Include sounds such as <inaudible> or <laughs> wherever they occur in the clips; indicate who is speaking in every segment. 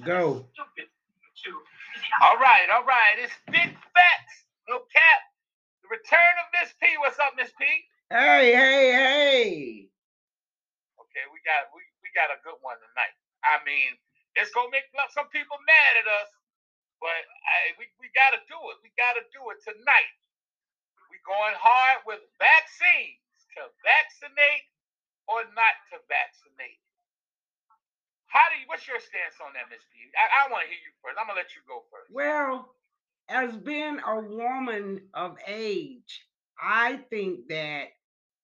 Speaker 1: Go.
Speaker 2: All right, all right. It's big facts. No cap. The return of Miss P. What's up, Miss P?
Speaker 1: Hey, hey, hey.
Speaker 2: Okay, we got we, we got a good one tonight. I mean, it's gonna make some people mad at us, but we, we gotta do it. We gotta do it tonight. We going hard with vaccines to vaccinate or not to vaccinate. How do you? What's your stance on that, Miss B? I, I want to hear you first. I'm gonna let you go first.
Speaker 1: Well, as being a woman of age, I think that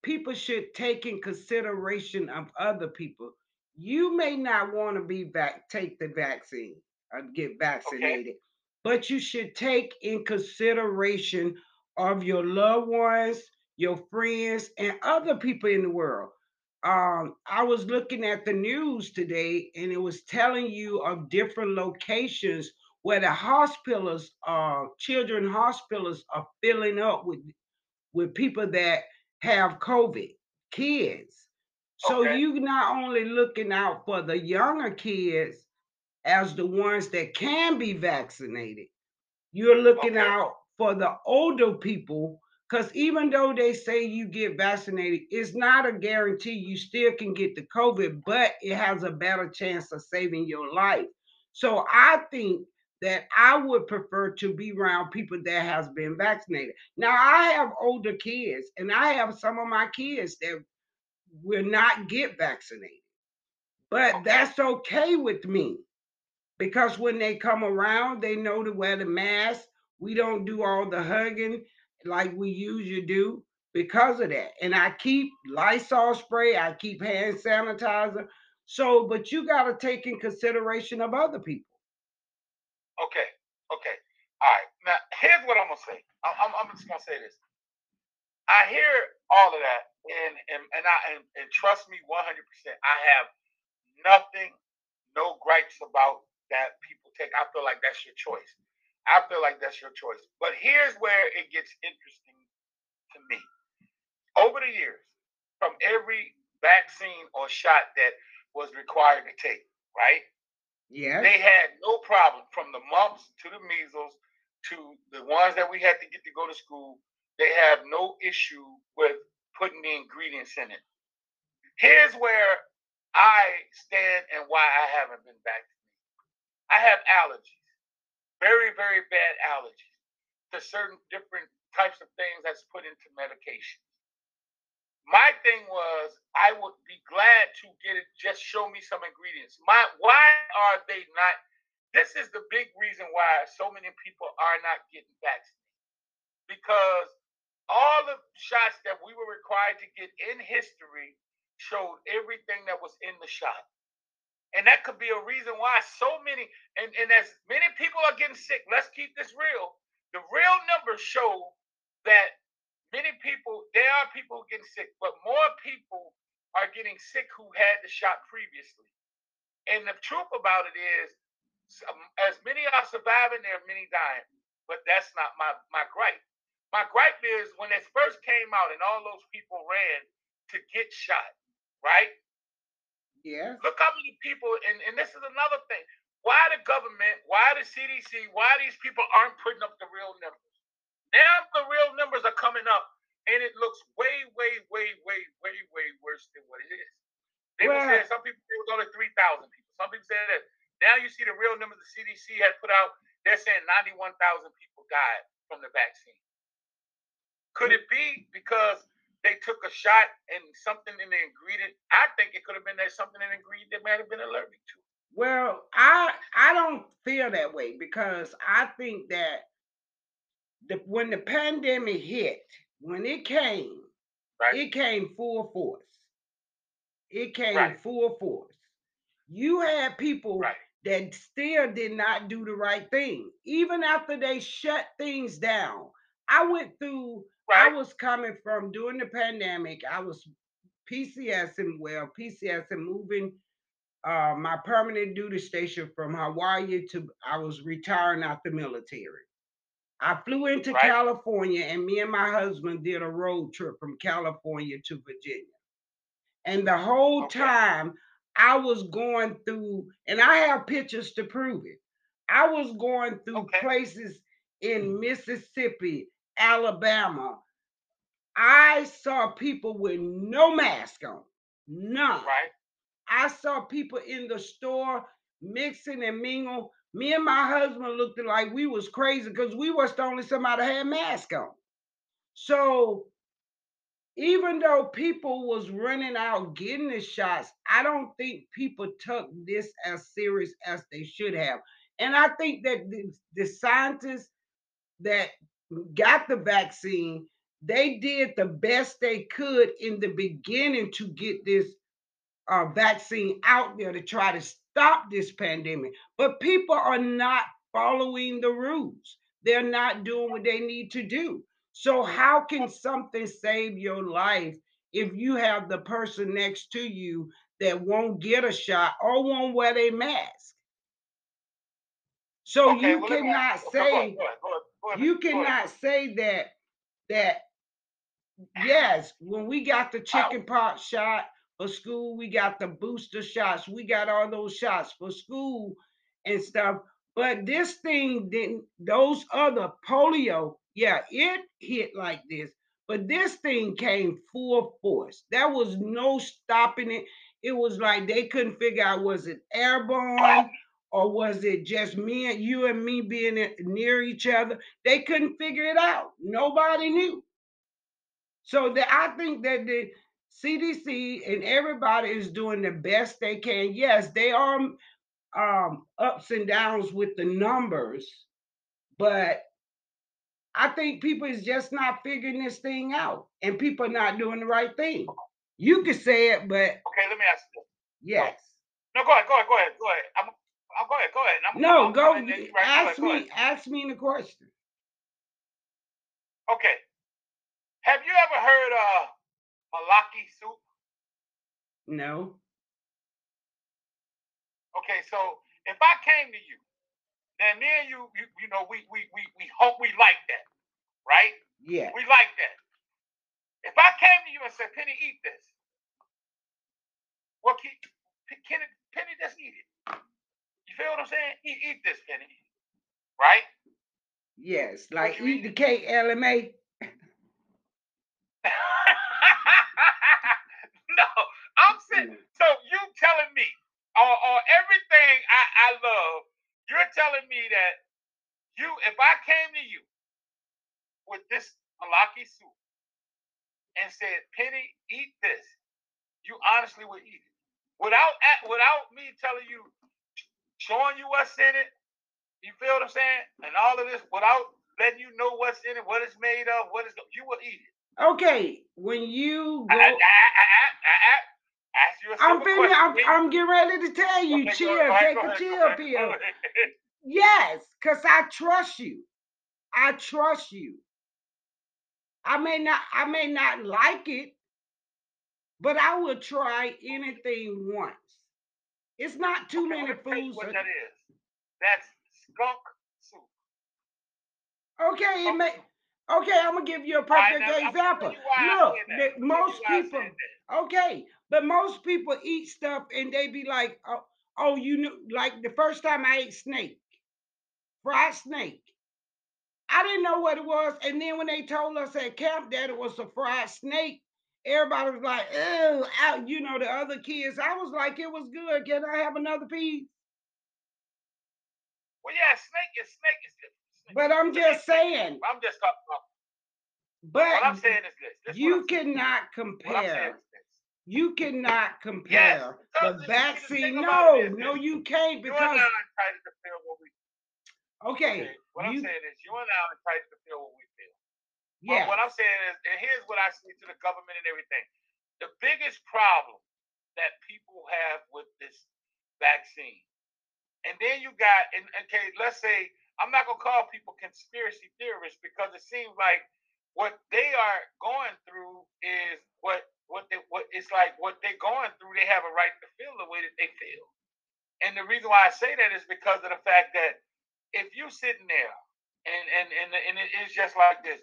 Speaker 1: people should take in consideration of other people. You may not want to be back, take the vaccine or get vaccinated, okay. but you should take in consideration of your loved ones, your friends, and other people in the world um, I was looking at the news today and it was telling you of different locations where the hospitals, uh, children hospitals are filling up with with people that have COVID, kids. So okay. you not only looking out for the younger kids as the ones that can be vaccinated, you're looking okay. out for the older people because even though they say you get vaccinated, it's not a guarantee you still can get the COVID, but it has a better chance of saving your life. So I think that I would prefer to be around people that has been vaccinated. Now I have older kids, and I have some of my kids that will not get vaccinated. But that's okay with me because when they come around, they know to wear the mask. We don't do all the hugging like we usually do because of that. And I keep Lysol spray, I keep hand sanitizer. So, but you got to take in consideration of other people.
Speaker 2: Okay, okay, all right. Now, here's what I'm gonna say. I'm, I'm just gonna say this. I hear all of that, and and and I and, and trust me, 100. percent I have nothing, no gripes about that. People take. I feel like that's your choice. I feel like that's your choice. But here's where it gets interesting to me. Over the years, from every vaccine or shot that was required to take, right?
Speaker 1: Yeah.
Speaker 2: They had no problem from the mumps to the measles to the ones that we had to get to go to school. They have no issue with putting the ingredients in it. Here's where I stand and why I haven't been vaccinated. I have allergies very, very bad allergies to certain different types of things that's put into medication. My thing was, I would be glad to get it. Just show me some ingredients. My, why are they not? This is the big reason why so many people are not getting vaccinated because all the shots that we were required to get in history showed everything that was in the shot. And that could be a reason why so many, and, and as many people are getting sick, let's keep this real. The real numbers show that many people, there are people getting sick, but more people are getting sick who had the shot previously. And the truth about it is, as many are surviving, there are many dying. But that's not my, my gripe. My gripe is when it first came out and all those people ran to get shot, right?
Speaker 1: Yeah.
Speaker 2: Look how many people, and, and this is another thing. Why the government, why the CDC, why these people aren't putting up the real numbers? Now the real numbers are coming up, and it looks way, way, way, way, way, way worse than what it is. They well, were saying some people say it was only three thousand people. Some people say that. Now you see the real numbers the CDC had put out. They're saying ninety-one thousand people died from the vaccine. Could mm. it be because they took a shot and something in the ingredient. I think it could have been that something in the ingredient they might have been allergic to.
Speaker 1: Well, I I don't feel that way because I think that the when the pandemic hit, when it came, right. it came full force. It came right. full force. You had people right. that still did not do the right thing, even after they shut things down. I went through Right. I was coming from during the pandemic. I was PCS and well, PCS and moving uh, my permanent duty station from Hawaii to I was retiring out the military. I flew into right. California and me and my husband did a road trip from California to Virginia. And the whole okay. time I was going through, and I have pictures to prove it. I was going through
Speaker 2: Okay.
Speaker 1: places in Mississippi, Alabama. I saw people with no mask on, none.
Speaker 2: Right.
Speaker 1: I saw people in the store mixing and mingle. Me and my husband looked like we was crazy because we was the only somebody had mask on. So even though people was running out getting the shots, I don't think people took this as serious as they should have. And I think that the, the scientists that got the vaccine, they did the best they could in the beginning to get this uh, vaccine out there to try to stop this pandemic. But people are not following the rules. They're not doing what they need to do. So, how can something save your life if you have the person next to you that won't get a shot or won't wear a mask? So
Speaker 2: Okay.
Speaker 1: you
Speaker 2: Well, me
Speaker 1: cannot
Speaker 2: ahead.
Speaker 1: say
Speaker 2: Go ahead. Go ahead. Go ahead.
Speaker 1: You cannot say that that yes, when we got the chicken pox shot for school, we got the booster shots, we got all those shots for school and stuff. But this thing didn't, those other polio, yeah, it hit like this, but this thing came full force. There was no stopping it. It was like they couldn't figure out was it airborne or was it just me and you and me being near each other? They couldn't figure it out. Nobody knew. So that I think that the CDC and everybody is doing the best they can. Yes, they are um, ups and downs with the numbers, but I think people is just not figuring this thing out, and people are not doing the right thing. You can say it, but
Speaker 2: Okay. Let me ask you.
Speaker 1: yes,
Speaker 2: No. Go ahead. Go ahead. Go ahead. Go ahead. I'm. I'll go ahead. Go ahead. I'm,
Speaker 1: no,
Speaker 2: I'm,
Speaker 1: go
Speaker 2: right,
Speaker 1: ask
Speaker 2: go ahead.
Speaker 1: me, ask me the question.
Speaker 2: Okay. Have you ever heard uh malaki soup?
Speaker 1: No,
Speaker 2: Okay, so if I came to you, then me and you, you, you know, we we we we hope we like that, right?
Speaker 1: yeah,
Speaker 2: We like that. If I came to you and said, Pennie, eat this, well, can, can Pennie, just eat it. Feel what I'm saying? Eat, eat this, Pennie, right?
Speaker 1: yes, like eat the cake, LMA. <laughs>
Speaker 2: no, I'm saying. So you telling me, or, or everything I, I love, you're telling me that you, if I came to you with this malaki soup and said, Pennie, eat this, you honestly would eat it without without me telling you, showing you what's in it. You feel what I'm saying? And all of this without letting you know what's in it, what it's made of, what is you will eat it.
Speaker 1: Okay, when you go,
Speaker 2: I, I, I, I, I ask you a
Speaker 1: I'm
Speaker 2: simple
Speaker 1: finished.
Speaker 2: question.
Speaker 1: I'm, getting ready to tell you,
Speaker 2: Okay,
Speaker 1: chill, take a chill pill. Yes, because I trust you. I trust you. I may not, I may not like it, but I will try anything once. It's not too
Speaker 2: Okay,
Speaker 1: many
Speaker 2: let me tell you
Speaker 1: foods.
Speaker 2: What
Speaker 1: that-
Speaker 2: is? That's skunk soup.
Speaker 1: Okay, it may. Okay, I'm gonna give you a
Speaker 2: All right,
Speaker 1: perfect
Speaker 2: now,
Speaker 1: example.
Speaker 2: tell you why I
Speaker 1: Look,
Speaker 2: that.
Speaker 1: the-
Speaker 2: I'm gonna tell
Speaker 1: most
Speaker 2: you why I
Speaker 1: people. Okay, but most people eat stuff and they be like, oh, oh, you know, like the first time I ate snake, fried snake. I didn't know what it was. And then when they told us at camp that it was a fried snake, everybody was like, oh, out, you know, the other kids. I was like, it was good. Can I have another piece?
Speaker 2: Well, yeah, snake is snake is different. Snake-
Speaker 1: But I'm just saying,
Speaker 2: I'm just talking about. What I'm saying is this. this
Speaker 1: you cannot compare. You cannot compare
Speaker 2: because
Speaker 1: the
Speaker 2: the- see, the
Speaker 1: vaccine.
Speaker 2: thing about it
Speaker 1: No, no, you can't
Speaker 2: You
Speaker 1: because
Speaker 2: I are entitled to feel what we
Speaker 1: okay,
Speaker 2: Okay, what I'm saying is you and I are entitled to feel what we. But
Speaker 1: yeah.
Speaker 2: what I'm saying is, and here's what I say to the government and everything. The biggest problem that people have with this vaccine, and then you got, and okay, let's say I'm not gonna call people conspiracy theorists because it seems like what they are going through is what what they what it's like what they're going through. They have a right to feel the way that they feel, and the reason why I say that is because of the fact that if you sitting there and and and, and it is just like this.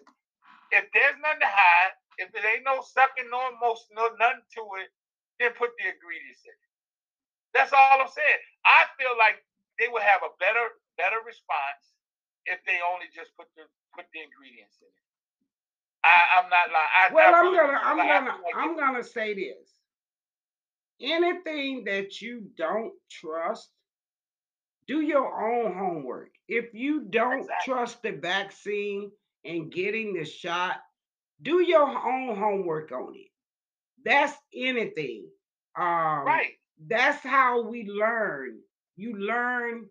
Speaker 2: If there's nothing to hide, if there ain't no sucking, no emotion, no nothing to it, then put the ingredients in. it. That's all I'm saying. I feel like they would have a better better response if they only just put the put the ingredients in it. I, am not lying. I,
Speaker 1: well,
Speaker 2: I
Speaker 1: am gonna I'm gonna like I'm gonna say this. Anything that you don't trust, do your own homework. If you don't exactly. trust the vaccine and getting the shot, do your own homework on it. That's anything. Um,
Speaker 2: right.
Speaker 1: That's how we learn. You learn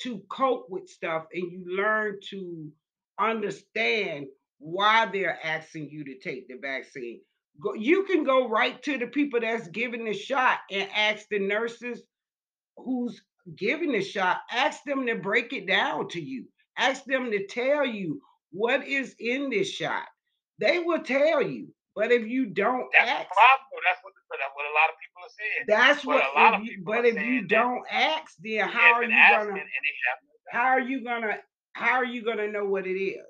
Speaker 1: to cope with stuff and you learn to understand why they're asking you to take the vaccine. Go, you can go right to the people that's giving the shot and ask the nurses who's giving the shot, ask them to break it down to you. Ask them to tell you what is in this shot. They will tell you. But if you don't
Speaker 2: that's
Speaker 1: ask,
Speaker 2: problem. That's what, that's what a lot of people are saying.
Speaker 1: That's what. A lot of you, but if you don't ask, then how are you gonna? How are you gonna? How are you gonna know what it is?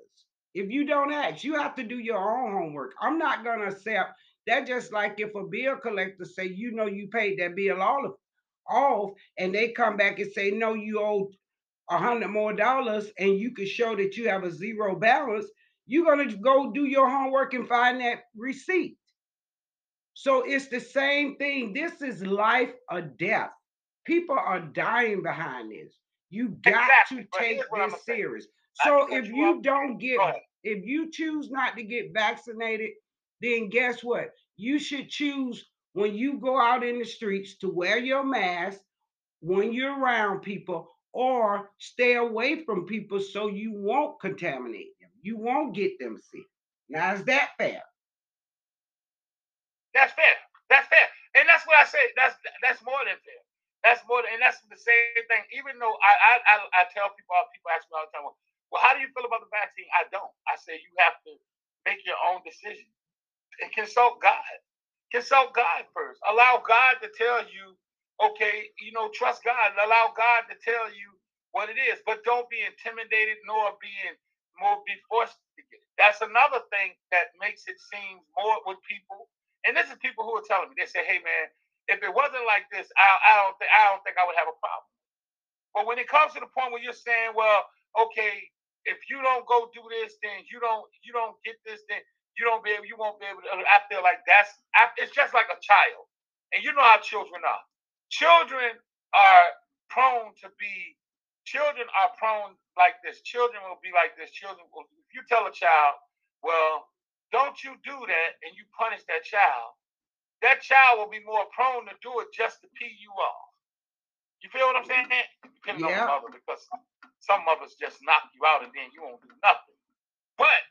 Speaker 1: If you don't ask, you have to do your own homework. I'm not gonna accept that. Just like if a bill collector say, you know, you paid that bill all of off, and they come back and say, no, you owe a hundred more dollars, and you can show that you have a zero balance you're going to go do your homework and find that receipt. So it's the same thing. This is life or death. People are dying behind this. You got exactly. to take this serious. So if you don't get, if you choose not to get vaccinated, then guess what? You should choose when you go out in the streets to wear your mask when you're around people or stay away from people so you won't contaminate them. you won't get them sick. Now, is that fair?
Speaker 2: That's fair. That's fair. And that's what I say. That's that's more than fair. That's more than, and that's the same thing. Even though I I, I, tell people, people ask me all the time, well, how do you feel about the vaccine? I don't. I say you have to make your own decision and consult God. Consult God first. Allow God to tell you, okay, you know, trust God. and Allow God to tell you what it is, but don't be intimidated nor being more be forced to get it. That's another thing that makes it seem more with people. And this is people who are telling me, they say, hey man, if it wasn't like this, I, I don't think I don't think I would have a problem. But when it comes to the point where you're saying, well, okay, if you don't go do this, then you don't you don't get this, then you don't be able, you won't be able to. I feel like that's I, it's just like a child, and you know how children are. Children are prone to be children are prone like this. Children will be like this. Children will, if you tell a child, well, don't you do that, and you punish that child, that child will be more prone to do it just to pee you off. You feel what I'm saying? Depending yeah. on the mother, because some mothers just knock you out and then you won't do nothing. But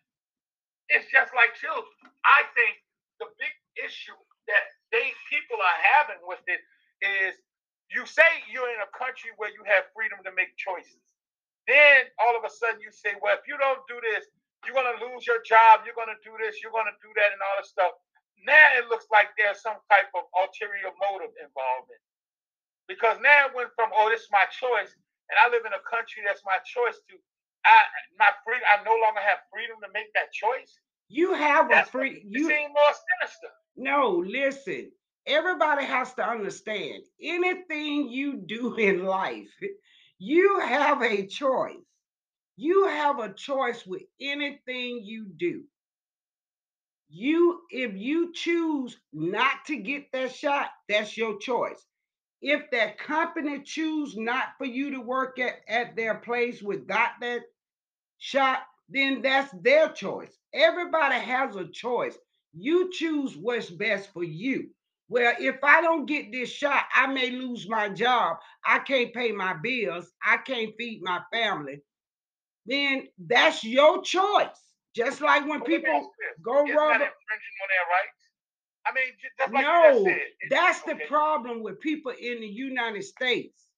Speaker 2: it's just like children. I think the big issue that they people are having with it is you say you're in a country where you have freedom to make choices. Then all of a sudden you say, well, if you don't do this, you're going to lose your job. You're going to do this. You're going to do that and all this stuff. Now it looks like there's some type of ulterior motive involved in it. Because now it went from, oh, this is my choice, and I live in a country that's my choice to, I my free, I no longer have freedom to make that choice.
Speaker 1: You have that's a free. You
Speaker 2: seem more sinister.
Speaker 1: No, listen everybody has to understand anything you do <laughs> in life, you have a choice. You have a choice with anything you do. You, if you choose not to get that shot, that's your choice. If that company choose not for you to work at, at their place with got that shot, then that's their choice. Everybody has a choice. You choose what's best for you. Well, if I don't get this shot, I may lose my job. I can't pay my bills. I can't feed my family. Then that's your choice. Just like when people go
Speaker 2: Isn't rub. That infringing on their rights? I mean, just like
Speaker 1: no, that's okay. the problem with people in the United States.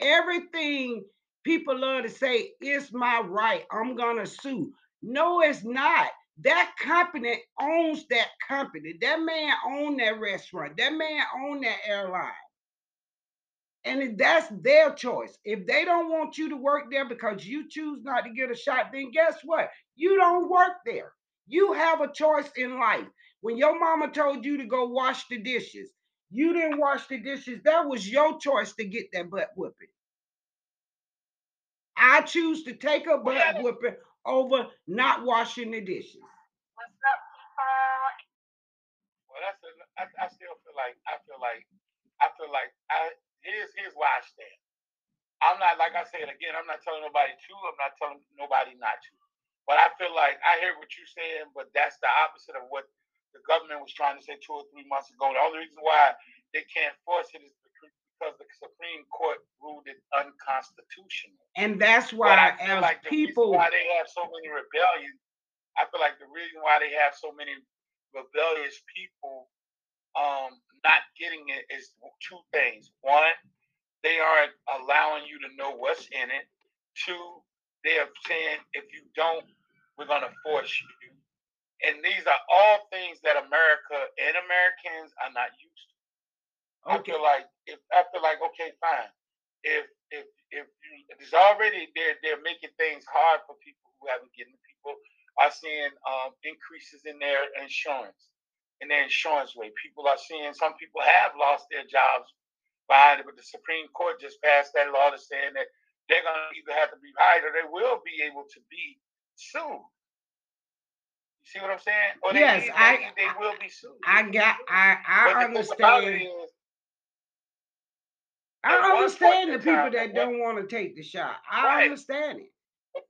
Speaker 1: Everything people love to say, it's my right. I'm gonna sue. No, it's not. That company owns that company. That man own that restaurant. That man own that airline. And that's their choice. If they don't want you to work there because you choose not to get a shot, then guess what? You don't work there. You have a choice in life. When your mama told you to go wash the dishes, You didn't wash the dishes. That was your choice to get that butt whooping. I choose to take a butt whooping over not washing the dishes.
Speaker 2: I, I still feel like I feel like I feel like I here's here's why I stand. I'm not like I said again. I'm not telling nobody to. I'm not telling nobody not to. But I feel like I hear what you're saying, but that's the opposite of what the government was trying to say two or three months ago. The only reason why they can't force it is because the Supreme Court ruled it unconstitutional.
Speaker 1: And that's why, as
Speaker 2: like
Speaker 1: people,
Speaker 2: why they have so many rebellions. I feel like the reason why they have so many rebellious people um, not getting it is two things. One, they aren't allowing you to know what's in it. Two, they are saying if you don't we're going to force you. And these are all things that America and Americans are not used to. Okay. I feel like if I feel like okay, fine. If if if you, it's already they're they're making things hard for people who haven't getting people are seeing um, increases in their insurance in their insurance rate. People are seeing some people have lost their jobs behind it, but the Supreme Court just passed that law to saying that they're going to either have to be hired or they will be able to be sued. You see what I'm saying? Or
Speaker 1: yes,
Speaker 2: they,
Speaker 1: I,
Speaker 2: they, they will be sued.
Speaker 1: I got, I, I understand. I understand the people that don't want to take the shot. I right. understand it,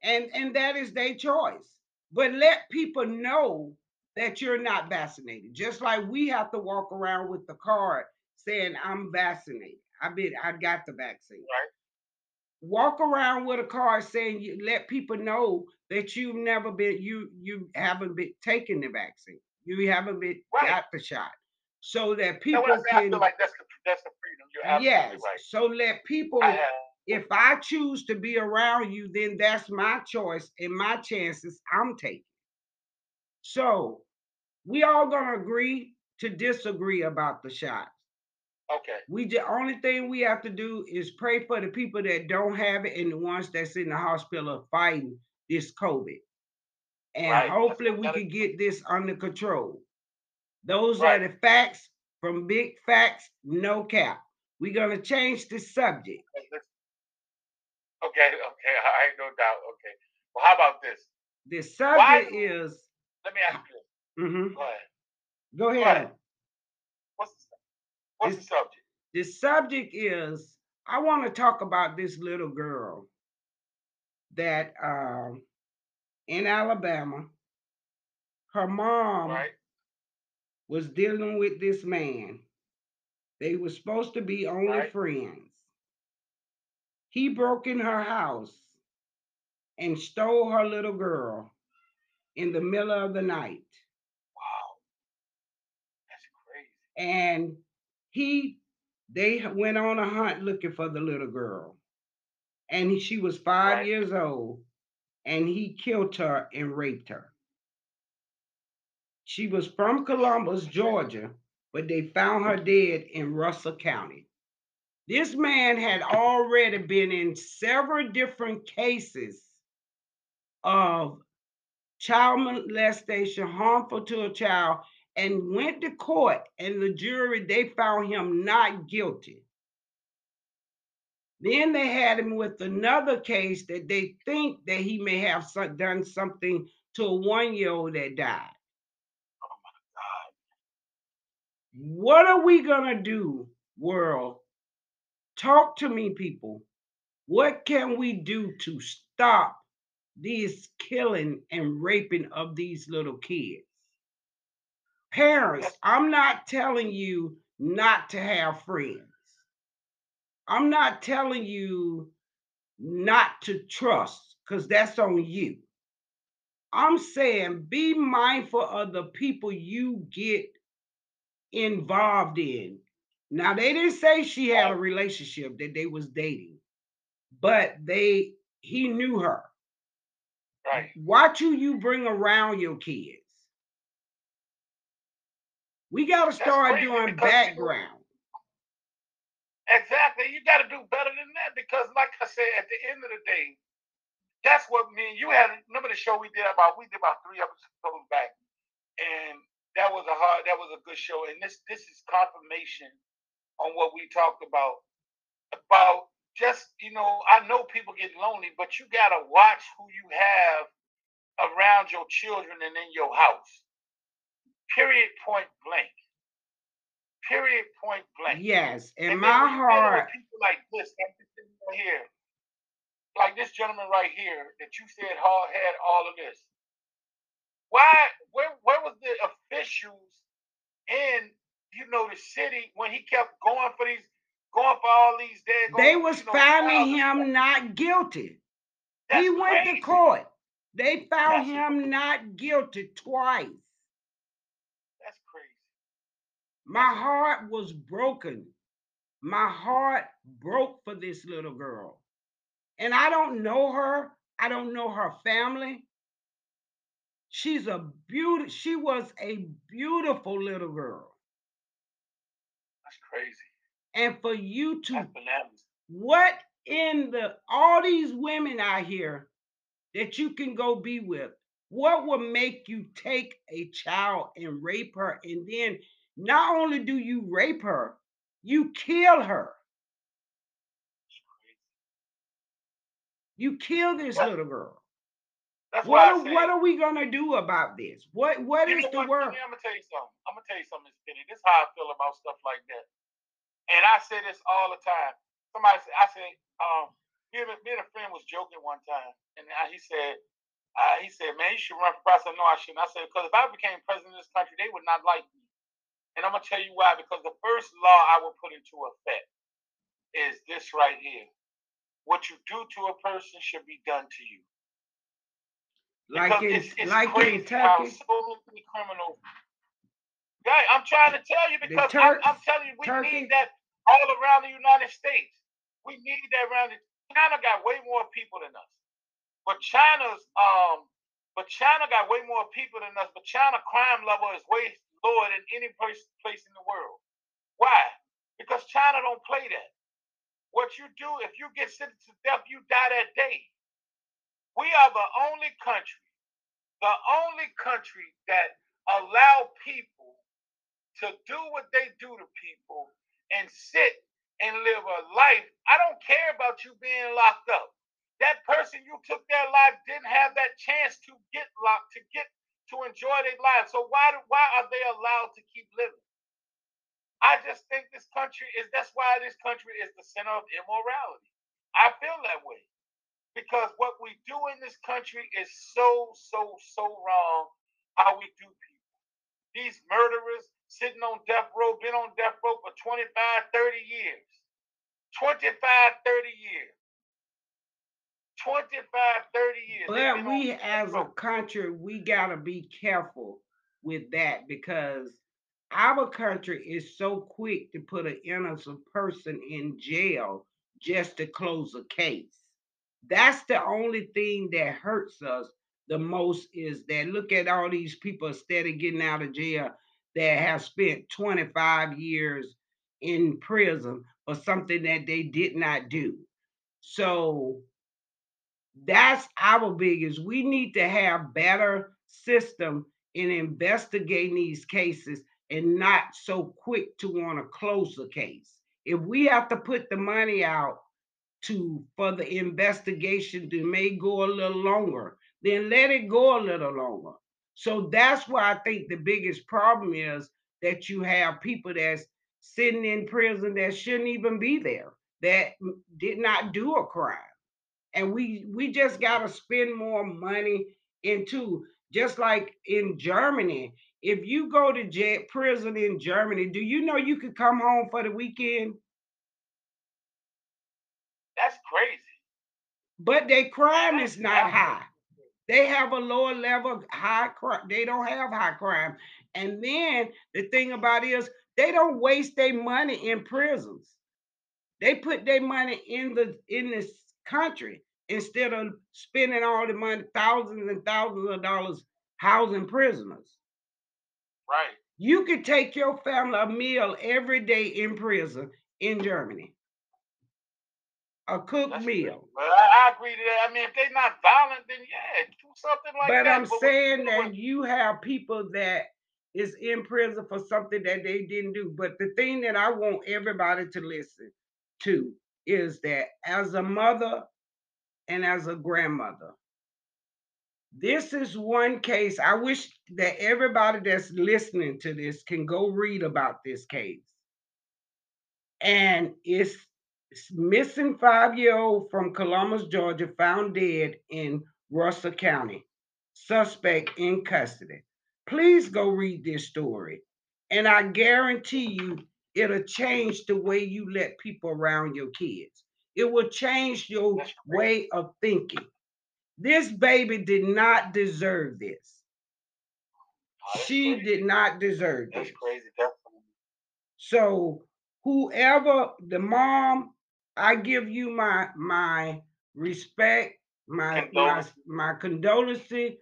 Speaker 1: and and that is their choice. But let people know that you're not vaccinated. Just like we have to walk around with the card saying I'm vaccinated. I been I got the vaccine.
Speaker 2: Right
Speaker 1: walk around with a card saying you let people know that you've never been you you haven't been taking the vaccine you haven't been right. got the shot so that people can
Speaker 2: like that's the, that's the freedom you're yes right.
Speaker 1: so let people I if I choose to be around you then that's my choice and my chances I'm taking so we all gonna agree to disagree about the shot
Speaker 2: Okay.
Speaker 1: We the only thing we have to do is pray for the people that don't have it and the ones that's in the hospital fighting this COVID. And right. hopefully we can get this under control. Those right. are the facts from big facts, no cap. We're gonna change the subject.
Speaker 2: Okay, okay, <laughs> I no doubt. Okay. Well, how about this?
Speaker 1: The subject Why? is
Speaker 2: let me ask you.
Speaker 1: Mm-hmm.
Speaker 2: Go ahead.
Speaker 1: Go ahead. Go ahead.
Speaker 2: What's the subject?
Speaker 1: The subject is I want to talk about this little girl that um, in Alabama, her mom
Speaker 2: right.
Speaker 1: was dealing with this man. They were supposed to be only right. friends. He broke in her house and stole her little girl in the middle of the night.
Speaker 2: Wow. That's crazy.
Speaker 1: And he they went on a hunt looking for the little girl. And she was five right. years old and he killed her and raped her. She was from columbus georgia but they found her mm-hmm. dead in russell county. This man had already been in several different cases of child molestation harmful to a child and went to court, and the jury they found him not guilty. Then they had him with another case that they think that he may have done something to a one-year-old that died.
Speaker 2: Oh my God!
Speaker 1: What are we gonna do, world? Talk to me, people. What can we do to stop this killing and raping of these little kids? Parents, I'm not telling you not to have friends. I'm not telling you not to trust because that's on you. I'm saying be mindful of the people you get involved in. Now they didn't say she had a relationship that they was dating, but they he knew her.
Speaker 2: Right.
Speaker 1: Watch who you bring around your kids. We got to start doing background.
Speaker 2: Exactly. You got to do better than that because, like I said, at the end of the day, that's what me and you had. Remember the show we did about we did about three episodes back, and that was a hard, that was a good show. And this this is confirmation on what we talked about about just you know I know people get lonely, but you gotta watch who you have around your children and in your house. Period. Point blank. Period. Point blank.
Speaker 1: Yes, in and my heart.
Speaker 2: People like this, right here, like this gentleman right here that you said Hall had all of this. Why? Where? Where was the officials in you know the city when he kept going for these, going for all these days?
Speaker 1: They was you know, finding him not guilty. That's he went crazy. to court. They found That's him not guilty twice.
Speaker 2: That's crazy.
Speaker 1: My heart was broken. My heart broke for this little girl. And I don't know her. I don't know her family. She's a beauty. She was a beautiful little girl.
Speaker 2: That's crazy.
Speaker 1: And for you to what in the all these women out here that you can go be with, what will make you take a child and rape her? And then not only do you rape her, you kill her. You kill this little girl. That's what, are, what are we gonna do about this? What what is the
Speaker 2: word? I'm gonna tell you something. I'm gonna tell you something, Miss Pennie. This is how I feel about stuff like that. And I say this all the time. Somebody said, I say, um, me and, me and a friend was joking one time, and he said, uh, he said, man, you should run for president. No, I shouldn't. I said, because if I became president of this country, they would not like me. And I'm gonna tell you why. Because the first law I will put into effect is this right here. What you do to a person should be done to you.
Speaker 1: Like in, it's, it's like in Turkey.
Speaker 2: so many criminals. Yeah, I'm trying to tell you because Turks, I'm, I'm, telling you, we Turkey. need that all around the United States. We need that around. The, China got way more people than us, but China's um, but China got way more people than us. But China crime level is way lower than any place place in the world. Why? Because China don't play that. What you do, if you get sentenced to death, you die that day. We are the only country, the only country that allow people to do what they do to people and sit and live a life. I don't care about you being locked up. That person you took their life didn't have that chance to get locked, to get to enjoy their lives. So why do, why are they allowed to keep living? I just think this country is that's why this country is the center of immorality. I feel that way because what we do in this country is so, so, so wrong how we do people. These murderers sitting on death row, been on death row for 25, 30 years. 25, 30 years. 25, 30 years.
Speaker 1: But we as a country, we got to be careful with that because our country is so quick to put an innocent person in jail just to close a case. That's the only thing that hurts us the most is that look at all these people instead of getting out of jail that have spent 25 years in prison for something that they did not do. So that's our biggest. We need to have better system in investigating these cases and not so quick to want to close the case. If we have to put the money out to for the investigation to may go a little longer, then let it go a little longer. So that's why I think the biggest problem is that you have people that's sitting in prison that shouldn't even be there, that did not do a crime. And we we just gotta spend more money into just like in Germany. If you go to jail, prison in Germany, do you know you could come home for the weekend?
Speaker 2: That's crazy.
Speaker 1: But their crime is not high. They have a lower level high crime. They don't have high crime. And then the thing about it is they don't waste their money in prisons. They put their money in the in this country instead of spending all the money, thousands and thousands of dollars housing prisoners.
Speaker 2: Right.
Speaker 1: You could take your family a meal every day in prison in Germany a cooked That's meal.
Speaker 2: But I, I, agree to that. I mean, if they're not violent, then yeah, do something like that.
Speaker 1: but
Speaker 2: that.
Speaker 1: I'm but saying that you have people that is in prison for something that they didn't do. But the thing that I want everybody to listen to is that as a mother and as a grandmother, this is one case. I wish that everybody that's listening to this can go read about this case. And it's, it's missing five year old from Columbus, Georgia, found dead in Russell County, suspect in custody. Please go read this story. And I guarantee you, it'll change the way you let people around your kids. It will change your way of thinking. This baby did not deserve this.
Speaker 2: Oh,
Speaker 1: she
Speaker 2: crazy.
Speaker 1: did not deserve
Speaker 2: That's
Speaker 1: this.
Speaker 2: crazy.
Speaker 1: So whoever the mom, I give you my my respect, my my my condolences.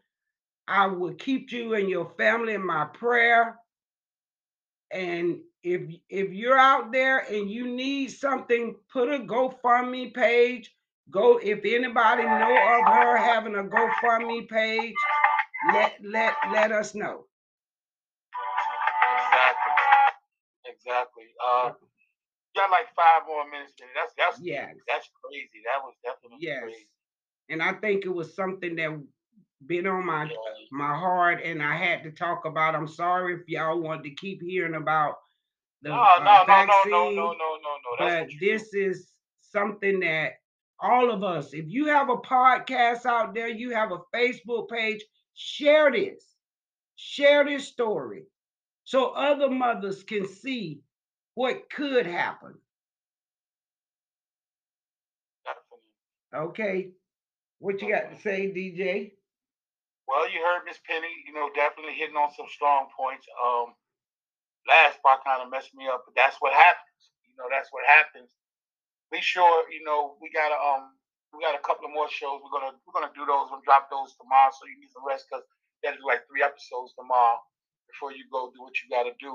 Speaker 1: I will keep you and your family in my prayer. And if if you're out there and you need something, put a GoFundMe page. Go if anybody know of her having a GoFundMe page, let let let us know.
Speaker 2: Exactly. Exactly. Uh, you got like five more minutes. That's that's
Speaker 1: yeah.
Speaker 2: that's crazy. That was definitely
Speaker 1: Yes.
Speaker 2: crazy.
Speaker 1: And I think it was something that been on my
Speaker 2: Yeah.
Speaker 1: my heart and I had to talk about. I'm sorry if y'all want to keep hearing about the
Speaker 2: No,
Speaker 1: uh,
Speaker 2: no, no, no, no, no, no, no, no. That's
Speaker 1: but
Speaker 2: you do.
Speaker 1: this is something that all of us, if you have a podcast out there, you have a Facebook page, share this. Share this story so other mothers can see what could happen. Okay. What you got to say, DJ?
Speaker 2: Well, you heard Miss Pennie, you know, definitely hitting on some strong points. Um, last part kind of messed me up, but that's what happens. You know, that's what happens. Be sure, you know, we got a um, we got a couple of more shows. We're gonna we're gonna do those. We'll drop those tomorrow, so you need some rest because you gotta do like three episodes tomorrow before you go do what you gotta do.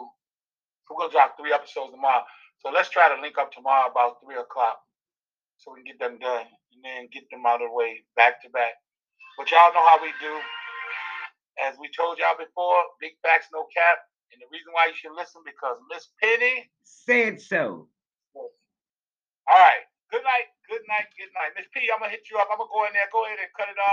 Speaker 2: So we're gonna drop three episodes tomorrow. So let's try to link up tomorrow about three o'clock, so we can get them done and then get them out of the way back to back. But y'all know how we do. As we told y'all before, big facts, no cap. And the reason why you should listen because Miss Pennie.
Speaker 1: Said so.
Speaker 2: All right. Good night. Good night. Good night. Miss P, I'm gonna hit you up. I'm gonna go in there. Go ahead and cut it off.